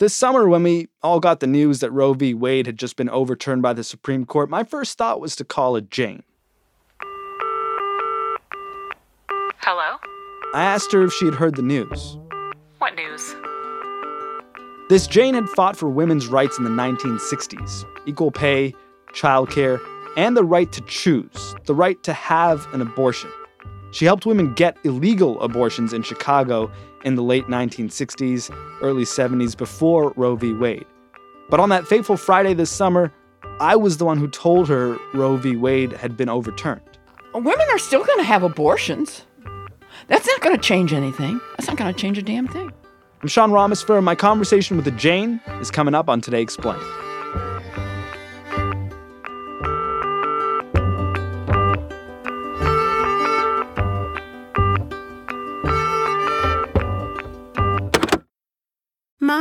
This summer, when we all got the news that Roe v. Wade had just been overturned by the Supreme Court, my first thought was to call it Jane. Hello? I asked her if she had heard the news. What news? This Jane had fought for women's rights in the 1960s equal pay, childcare, and the right to choose, the right to have an abortion. She helped women get illegal abortions in Chicago in the late 1960s, early 70s, before Roe v. Wade. But on that fateful Friday this summer, I was the one who told her Roe v. Wade had been overturned. Women are still going to have abortions. That's not going to change anything. That's not going to change a damn thing. I'm Sean Rameswaram. My conversation with the Jane is coming up on Today Explained.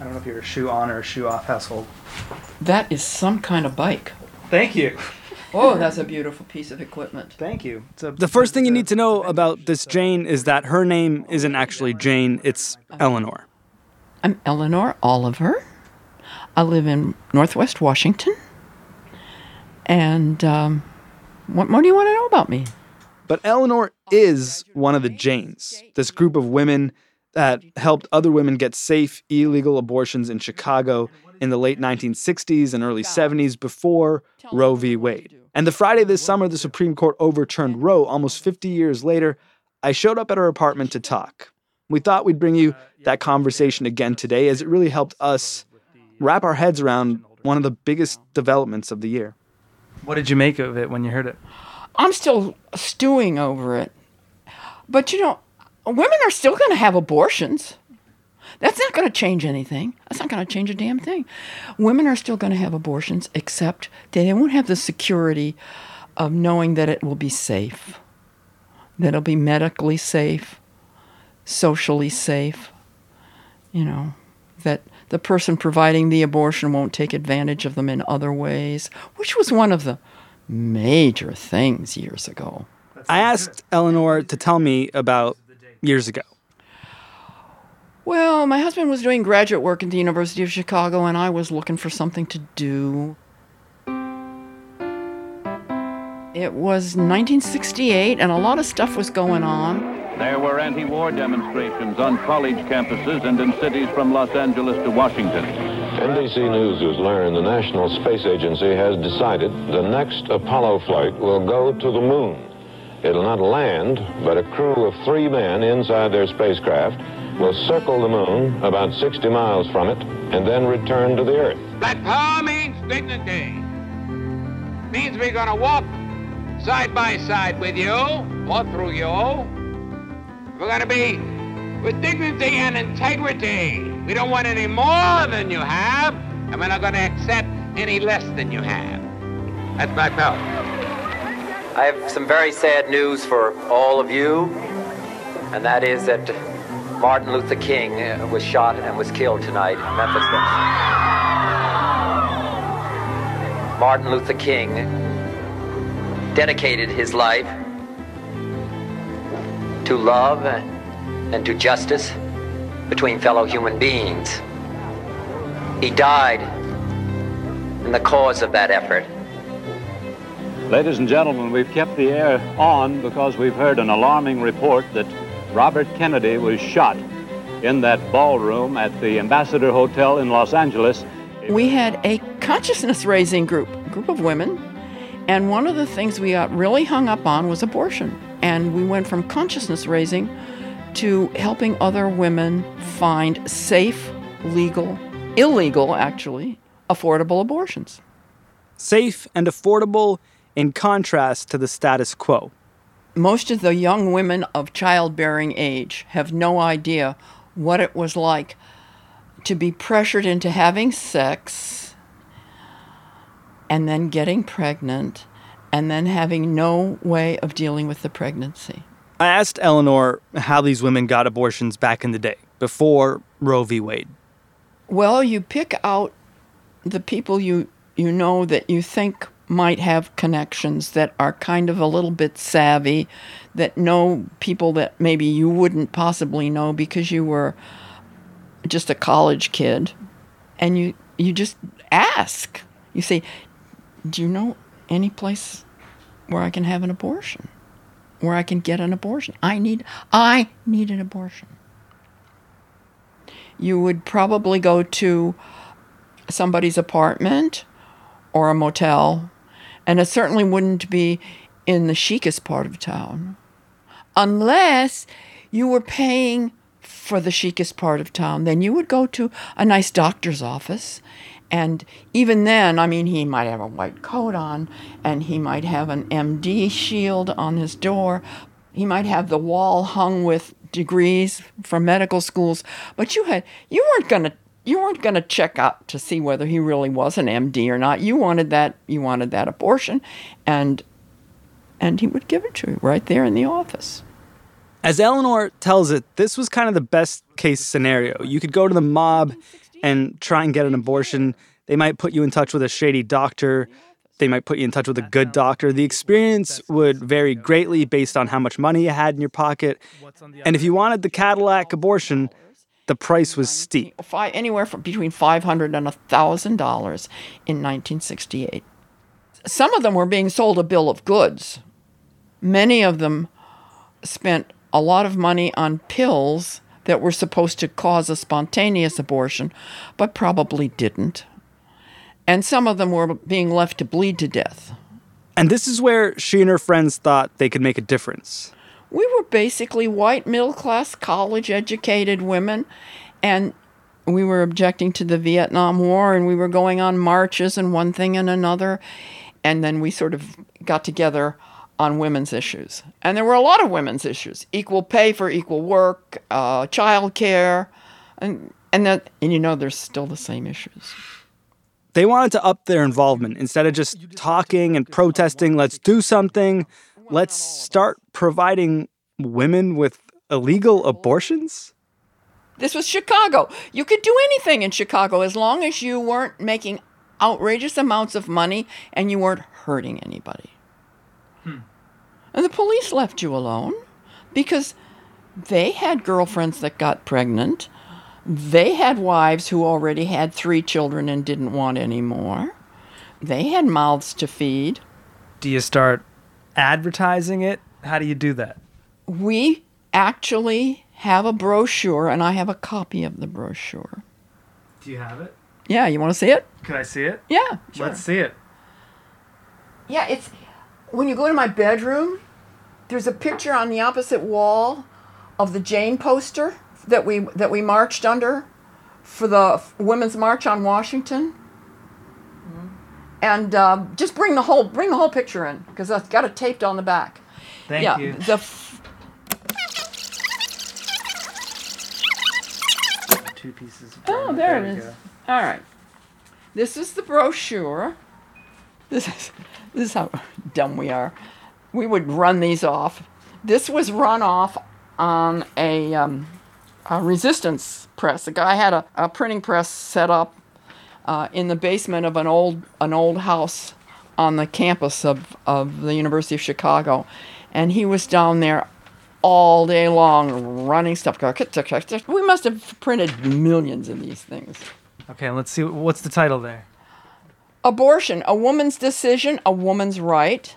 I don't know if you're a shoe on or a shoe off household. That is some kind of bike. Thank you. Oh, that's a beautiful piece of equipment. Thank you. the first thing you need to know about this Jane is that her name isn't actually Jane, it's Eleanor. I'm Eleanor Oliver. I live in Northwest Washington. And um, what more do you want to know about me? But Eleanor is one of the Janes, this group of women that helped other women get safe, illegal abortions in Chicago in the late 1960s and early 70s before Roe v. Wade. And the Friday this summer, the Supreme Court overturned Roe almost 50 years later. I showed up at her apartment to talk. We thought we'd bring you that conversation again today as it really helped us wrap our heads around one of the biggest developments of the year. What did you make of it when you heard it? I'm still stewing over it. But you know, women are still going to have abortions. That's not going to change anything. That's not going to change a damn thing. Women are still going to have abortions, except they won't have the security of knowing that it will be safe, that it'll be medically safe, socially safe, you know, that the person providing the abortion won't take advantage of them in other ways, which was one of the major things years ago. I asked Eleanor to tell me about years ago. Well, my husband was doing graduate work at the University of Chicago, and I was looking for something to do. It was 1968, and a lot of stuff was going on. There were anti war demonstrations on college campuses and in cities from Los Angeles to Washington. NBC News has learned the National Space Agency has decided the next Apollo flight will go to the moon. It'll not land, but a crew of three men inside their spacecraft will circle the moon about 60 miles from it and then return to the Earth. That power means dignity. Means we're going to walk side by side with you or through you. We're going to be with dignity and integrity. We don't want any more than you have, and we're not going to accept any less than you have. That's my power. I have some very sad news for all of you, and that is that Martin Luther King uh, was shot and was killed tonight in Memphis. Martin Luther King dedicated his life to love and to justice between fellow human beings. He died in the cause of that effort. Ladies and gentlemen, we've kept the air on because we've heard an alarming report that Robert Kennedy was shot in that ballroom at the Ambassador Hotel in Los Angeles. We had a consciousness raising group, a group of women, and one of the things we got really hung up on was abortion. And we went from consciousness raising to helping other women find safe, legal, illegal, actually, affordable abortions. Safe and affordable in contrast to the status quo. most of the young women of childbearing age have no idea what it was like to be pressured into having sex and then getting pregnant and then having no way of dealing with the pregnancy. I asked Eleanor how these women got abortions back in the day, before Roe v. Wade. Well, you pick out the people you you know that you think might have connections that are kind of a little bit savvy, that know people that maybe you wouldn't possibly know because you were just a college kid, and you you just ask. You say, "Do you know any place where I can have an abortion? Where I can get an abortion? I need I need an abortion." You would probably go to somebody's apartment or a motel, and it certainly wouldn't be in the chicest part of town unless you were paying for the chicest part of town. Then you would go to a nice doctor's office. And even then, I mean, he might have a white coat on and he might have an MD shield on his door. He might have the wall hung with degrees from medical schools, but you had you weren't going to you weren't going to check out to see whether he really was an MD or not. You wanted that you wanted that abortion and and he would give it to you right there in the office. As Eleanor tells it, this was kind of the best case scenario. You could go to the mob and try and get an abortion. They might put you in touch with a shady doctor. They might put you in touch with a good doctor. The experience would vary greatly based on how much money you had in your pocket. And if you wanted the Cadillac abortion, the price was steep. Five, anywhere from between five hundred and a thousand dollars in 1968. Some of them were being sold a bill of goods. Many of them spent a lot of money on pills that were supposed to cause a spontaneous abortion, but probably didn't. And some of them were being left to bleed to death. And this is where she and her friends thought they could make a difference. We were basically white, middle class, college educated women, and we were objecting to the Vietnam War, and we were going on marches and one thing and another. And then we sort of got together on women's issues. And there were a lot of women's issues equal pay for equal work, uh, child care, and, and, that, and you know, there's still the same issues. They wanted to up their involvement instead of just talking and protesting, let's do something. Let's start providing women with illegal abortions? This was Chicago. You could do anything in Chicago as long as you weren't making outrageous amounts of money and you weren't hurting anybody. Hmm. And the police left you alone because they had girlfriends that got pregnant. They had wives who already had three children and didn't want any more. They had mouths to feed. Do you start advertising it? How do you do that? We actually have a brochure, and I have a copy of the brochure. Do you have it? Yeah, you want to see it? Can I see it? Yeah, sure. Let's see it. Yeah, it's when you go to my bedroom, there's a picture on the opposite wall of the Jane poster that we that we marched under for the Women's March on Washington. And uh, just bring the whole bring the whole picture in because I've got it taped on the back. Thank yeah, you. The two pieces. oh, there, there it is. Go. All right. This is the brochure. This is this is how dumb we are. We would run these off. This was run off on a, um, a resistance press. The guy had a, a printing press set up uh, in the basement of an old an old house on the campus of, of the University of Chicago, and he was down there all day long running stuff. We must have printed millions of these things. Okay, let's see. What's the title there? Abortion: A woman's decision, a woman's right,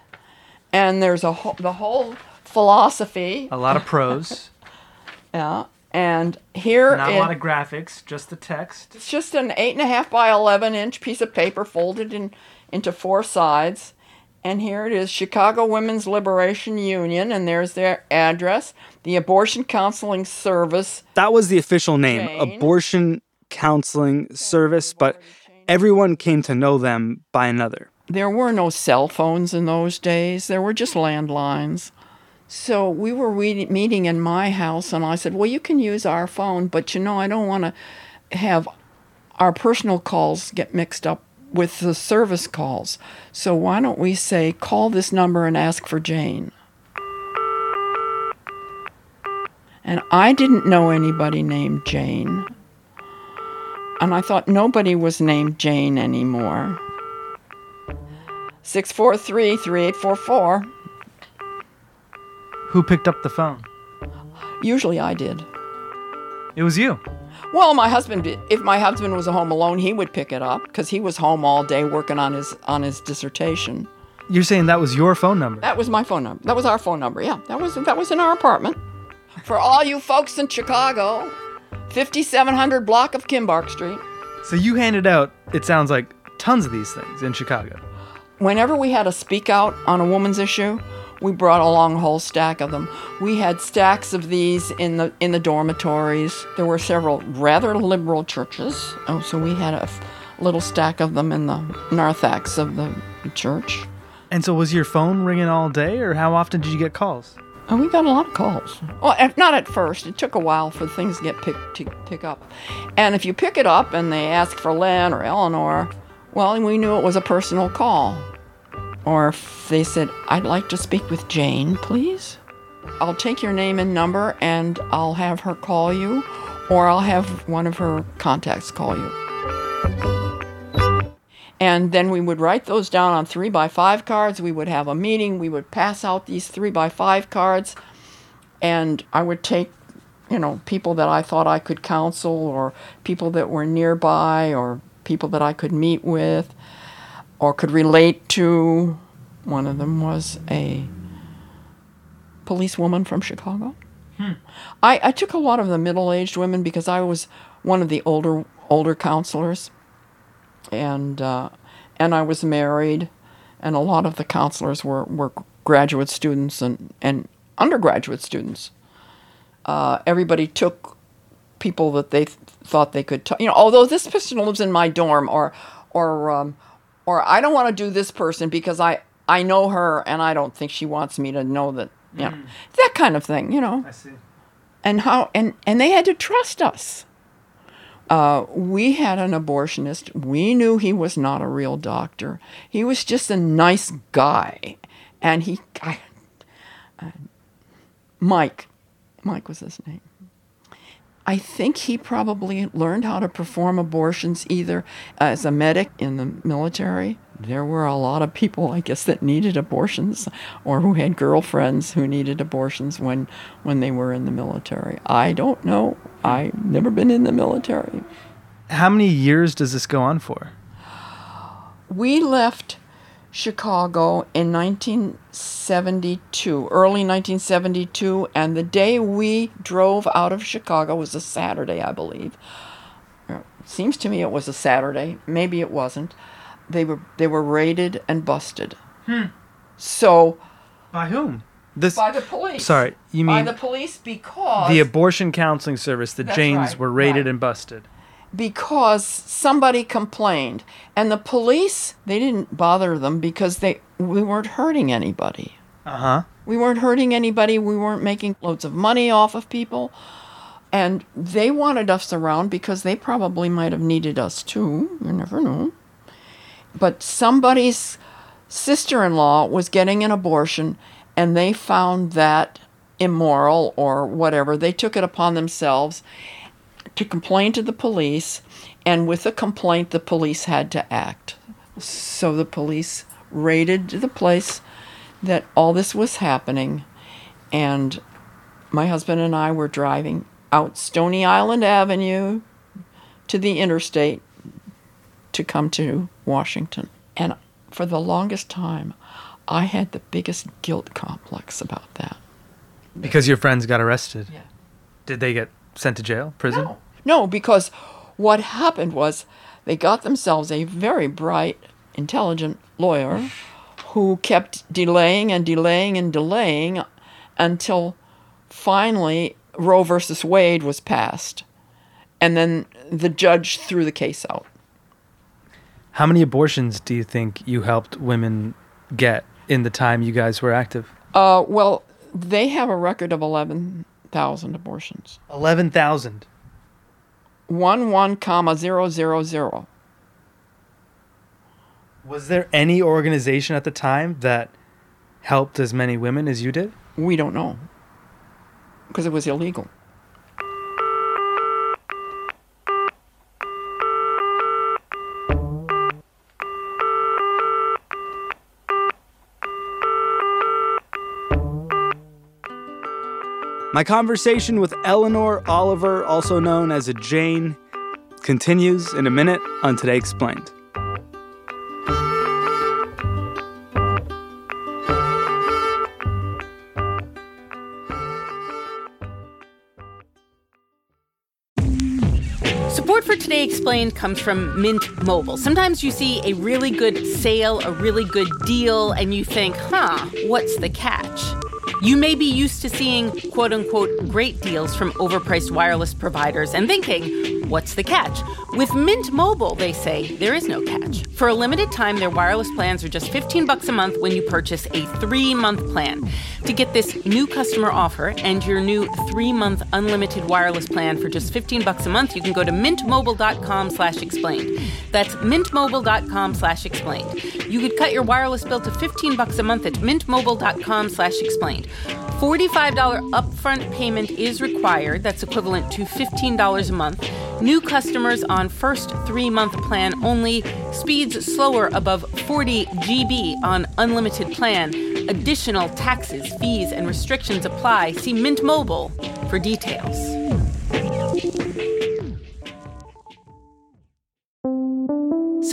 and there's a ho- the whole philosophy. A lot of prose. yeah, and here not a lot of graphics, just the text. It's just an eight and a half by eleven inch piece of paper folded in into four sides. And here it is Chicago Women's Liberation Union, and there's their address, the Abortion Counseling Service. That was the official name, Jane. Abortion Counseling Service, but everyone came to know them by another. There were no cell phones in those days, there were just landlines. So we were we- meeting in my house, and I said, Well, you can use our phone, but you know, I don't want to have our personal calls get mixed up with the service calls. So why don't we say, Call this number and ask for Jane? And I didn't know anybody named Jane. And I thought nobody was named Jane anymore. 643 3844. Who picked up the phone? Usually I did. It was you. Well, my husband if my husband was home alone, he would pick it up because he was home all day working on his on his dissertation. You're saying that was your phone number. That was my phone number. That was our phone number. Yeah, that was that was in our apartment. For all you folks in Chicago, 5700 block of Kimbark Street. So you handed out, it sounds like, tons of these things in Chicago. Whenever we had a speak out on a woman's issue, we brought along a whole stack of them. We had stacks of these in the in the dormitories. There were several rather liberal churches. Oh, so we had a f- little stack of them in the narthex of the church. And so was your phone ringing all day, or how often did you get calls? And we got a lot of calls. Well, at- not at first. It took a while for things to get picked to pick up. And if you pick it up and they ask for Len or Eleanor, well, we knew it was a personal call. Or if they said, I'd like to speak with Jane, please. I'll take your name and number and I'll have her call you, or I'll have one of her contacts call you. And then we would write those down on three by five cards. We would have a meeting. We would pass out these three by five cards. And I would take, you know, people that I thought I could counsel or people that were nearby or people that I could meet with or could relate to. One of them was a policewoman from Chicago. I, I took a lot of the middle aged women because I was one of the older older counselors and uh, and I was married, and a lot of the counselors were, were graduate students and, and undergraduate students. Uh, everybody took people that they th- thought they could, t- you know, although this person lives in my dorm, or or um, or I don't want to do this person because I I know her and I don't think she wants me to know that, you know, that kind of thing, you know I see. and how and and they had to trust us. Uh, we had an abortionist. We knew he was not a real doctor. He was just a nice guy, and he, I, uh, Mike, Mike was his name. I think he probably learned how to perform abortions either as a medic in the military. There were a lot of people, I guess, that needed abortions or who had girlfriends who needed abortions when, when they were in the military. I don't know. I've never been in the military. How many years does this go on for? We left Chicago in 1972, early 1972, and the day we drove out of Chicago was a Saturday, I believe. Uh, Seems to me it was a Saturday. Maybe it wasn't. They were they were raided and busted. Hmm. So By whom? This by the police. Sorry, you mean by the police because the abortion counseling service, the That's Janes right, were raided right. and busted. Because somebody complained. And the police they didn't bother them because they we weren't hurting anybody. Uh huh. we weren't hurting anybody. We weren't making loads of money off of people. And they wanted us around because they probably might have needed us too. You never know. But somebody's sister-in-law was getting an abortion and they found that immoral or whatever. They took it upon themselves to complain to the police, and with a complaint, the police had to act. So the police raided the place that all this was happening, and my husband and I were driving out Stony Island Avenue to the interstate to come to Washington. And for the longest time, I had the biggest guilt complex about that. Because your friends got arrested. Yeah. Did they get sent to jail, prison? No. No, because what happened was they got themselves a very bright, intelligent lawyer who kept delaying and delaying and delaying until finally Roe versus Wade was passed. And then the judge threw the case out. How many abortions do you think you helped women get in the time you guys were active? Uh, well, They have a record of 11,000 abortions. 11,000. 1 1 comma 0 0 0. Was there any organization at the time that helped as many women as you did? We don't know because it was illegal. My conversation with Eleanor Oliver, also known as a Jane, continues in a minute on Today Explained. Support for Today Explained comes from Mint Mobile. Sometimes you see a really good sale, a really good deal, and you think, huh, what's the catch? You may be used to seeing quote unquote great deals from overpriced wireless providers and thinking, what's the catch? With Mint Mobile, they say there is no catch. For a limited time, their wireless plans are just 15 bucks a month when you purchase a 3-month plan. To get this new customer offer and your new 3-month unlimited wireless plan for just 15 bucks a month, you can go to mintmobile.com/explained. That's mintmobile.com/explained. You could cut your wireless bill to 15 bucks a month at mintmobile.com/explained. $45 upfront payment is required. That's equivalent to $15 a month. New customers on first three month plan only. Speeds slower above 40 GB on unlimited plan. Additional taxes, fees, and restrictions apply. See Mint Mobile for details.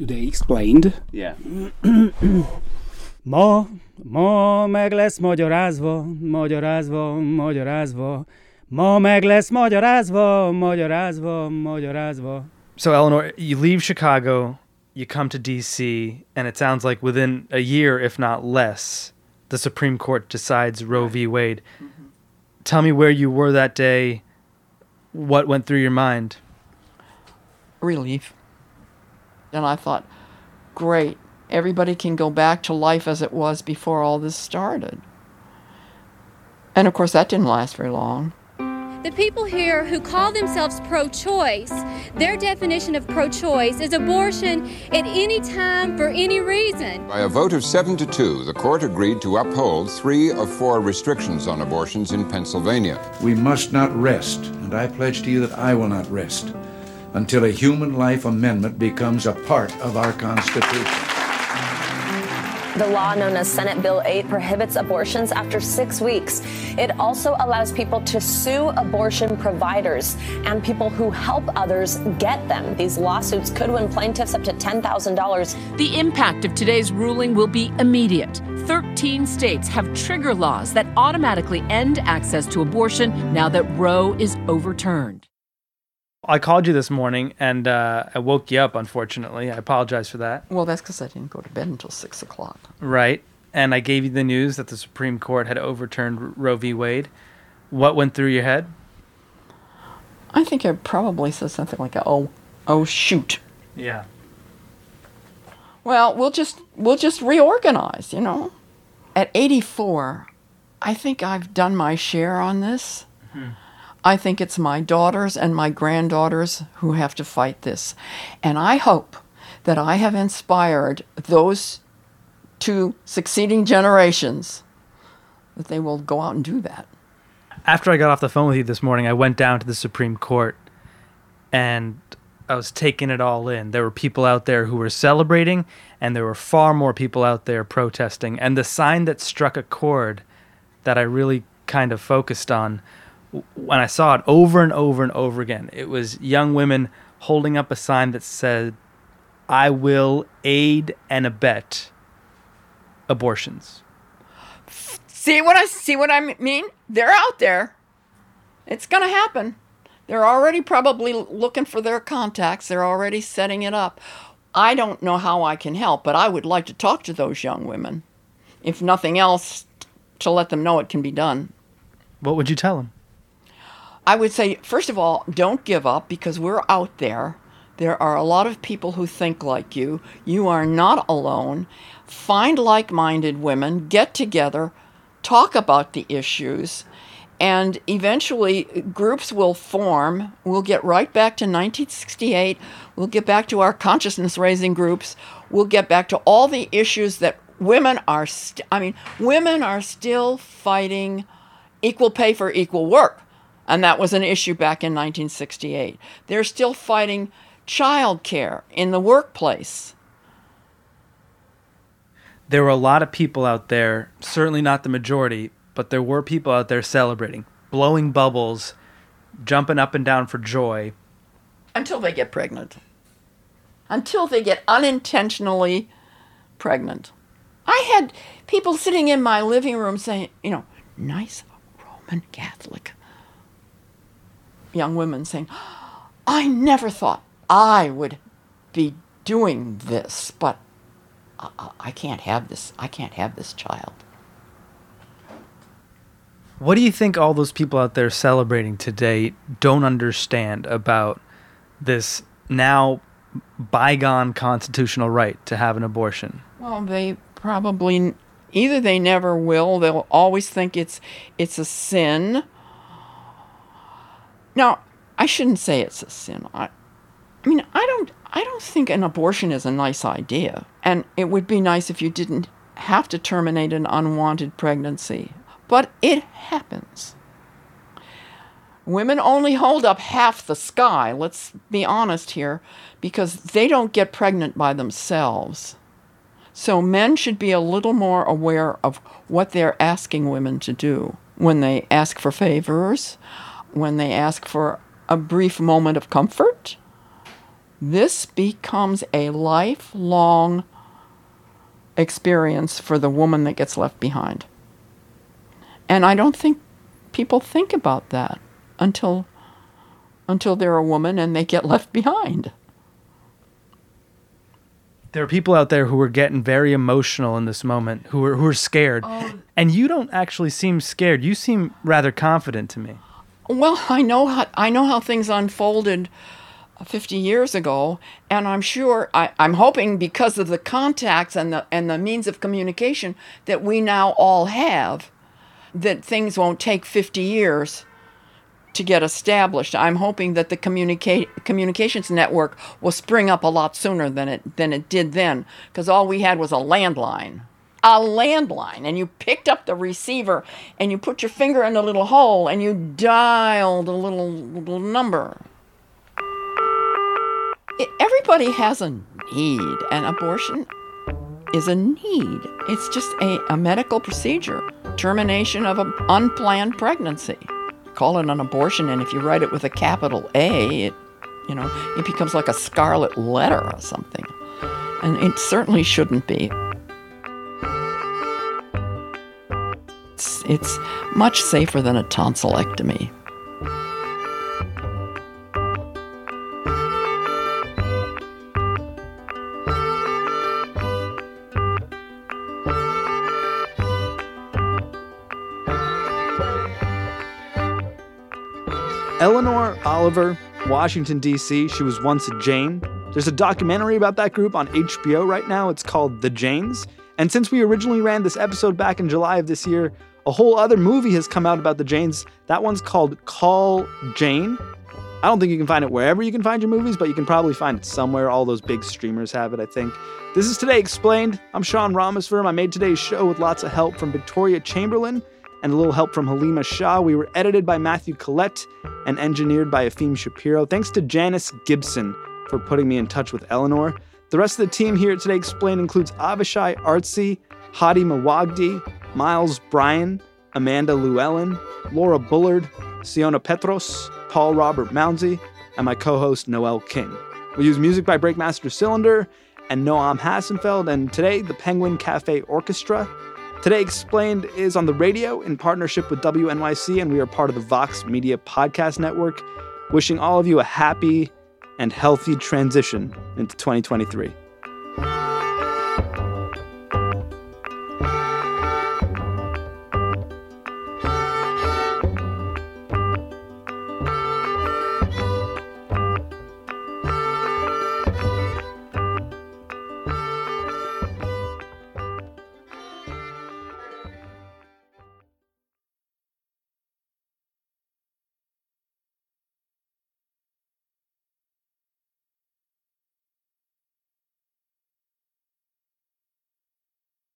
Today explained. Yeah. Ma, ma meg lesz magyarázva, magyarázva, magyarázva. Ma meg lesz magyarázva, magyarázva, magyarázva. So, Eleanor, you leave Chicago, you come to D.C., and it sounds like within a year, if not less, the Supreme Court decides Roe v. Wade. Mm-hmm. Tell me where you were that day. What went through your mind? Relief. And I thought, great, everybody can go back to life as it was before all this started. And of course, that didn't last very long. The people here who call themselves pro choice, their definition of pro choice is abortion at any time for any reason. By a vote of seven to two, the court agreed to uphold three of four restrictions on abortions in Pennsylvania. We must not rest, and I pledge to you that I will not rest until a human life amendment becomes a part of our Constitution. The law known as Senate Bill 8 prohibits abortions after six weeks. It also allows people to sue abortion providers and people who help others get them. These lawsuits could win plaintiffs up to $10,000. The impact of today's ruling will be immediate. 13 states have trigger laws that automatically end access to abortion now that Roe is overturned. I called you this morning and uh, I woke you up, unfortunately. I apologize for that. Well, that's because I didn't go to bed until 6 o'clock. Right. And I gave you the news that the Supreme Court had overturned Roe v. Wade. What went through your head? I think I probably said something like, "Oh, oh shoot." Yeah. Well, we'll just we'll just reorganize, you know. At 84, I think I've done my share on this. Mm-hmm. I think it's my daughters and my granddaughters who have to fight this. And I hope that I have inspired those two succeeding generations that they will go out and do that. After I got off the phone with you this morning, I went down to the Supreme Court and I was taking it all in. There were people out there who were celebrating, and there were far more people out there protesting. And the sign that struck a chord that I really kind of focused on when I saw it over and over and over again, it was young women holding up a sign that said, I will aid and abet abortions. See what I see what I mean? They're out there. It's going to happen. They're already probably looking for their contacts. They're already setting it up. I don't know how I can help, but I would like to talk to those young women. If nothing else, to let them know it can be done. What would you tell them? I would say, first of all, don't give up because we're out there. There are a lot of people who think like you. You are not alone. Find like minded women, get together, talk about the issues, and eventually groups will form. We'll get right back to 1968. We'll get back to our consciousness raising groups. We'll get back to all the issues that women are, st- I mean, women are still fighting equal pay for equal work. And that was an issue back in 1968. They're still fighting child care in the workplace. There were a lot of people out there, certainly not the majority, but there were people out there celebrating, blowing bubbles, jumping up and down for joy. Until they get pregnant. Until they get unintentionally pregnant. I had people sitting in my living room saying, you know, nice Roman Catholic young women saying, I never thought I would be doing this, but I, I can't have this. I can't have this child. What do you think all those people out there celebrating today don't understand about this now bygone constitutional right to have an abortion? Well, they probably either they never will. They'll always think it's it's a sin. Now, I shouldn't say it's a sin. I, I mean, I don't I don't think an abortion is a nice idea. And it would be nice if you didn't have to terminate an unwanted pregnancy. But it happens. Women only hold up half the sky, let's be honest here, because they don't get pregnant by themselves. So men should be a little more aware of what they're asking women to do when they ask for favors, when they ask for a brief moment of comfort. This becomes a lifelong experience for the woman that gets left behind. And I don't think people think about that until until they're a woman and they get left behind. There are people out there who are getting very emotional in this moment, who are who are scared. Oh. And you don't actually seem scared. You seem rather confident to me. Well, I know how I know how things unfolded uh, 50 years ago, and I'm sure I, I'm hoping because of the contacts and the and the means of communication that we now all have, that things won't take 50 years to get established. I'm hoping that the communicate communications network will spring up a lot sooner than it than it did then, because all we had was a landline a landline and you picked up the receiver and you put your finger in the little hole and you dialed a little, little number. It, everybody has a need, and abortion is a need. It's just a, a medical procedure, termination of an unplanned pregnancy. Call it an abortion, and if you write it with a capital A, it, you know, it becomes like a scarlet letter or something. And it certainly shouldn't be. It's, it's much safer than a tonsillectomy. Eleanor Oliver, Washington, D.C., she was once a Jane. There's a documentary about that group on HBO right now. It's called The Janes. And since we originally ran this episode back in July of this year, a whole other movie has come out about the Janes. That one's called Call Jane. I don't think you can find it wherever you can find your movies, but you can probably find it somewhere. All those big streamers have it, I think. This is Today Explained. I'm Sean Rameswaram. I made today's show with lots of help from Victoria Chamberlin and a little help from Halima Shah. We were edited by Matthew Collette and engineered by Efim Shapiro. Thanks to Janice Gibson for putting me in touch with Eleanor. The rest of the team here at Today Explained includes Avishai Artsy, Hady Mawajdeh, Miles Bryan, Amanda Llewellyn, Laura Bullard, Siona Petros, Paul Robert Mounsey, and my co host Noel King. We use music by Breakmaster Cylinder, and Noam Hassenfeld, and today the Penguin Cafe Orchestra. Today Explained is on the radio in partnership with WNYC, and we are part of the Vox Media Podcast Network. Wishing all of you a happy and healthy transition into 2023.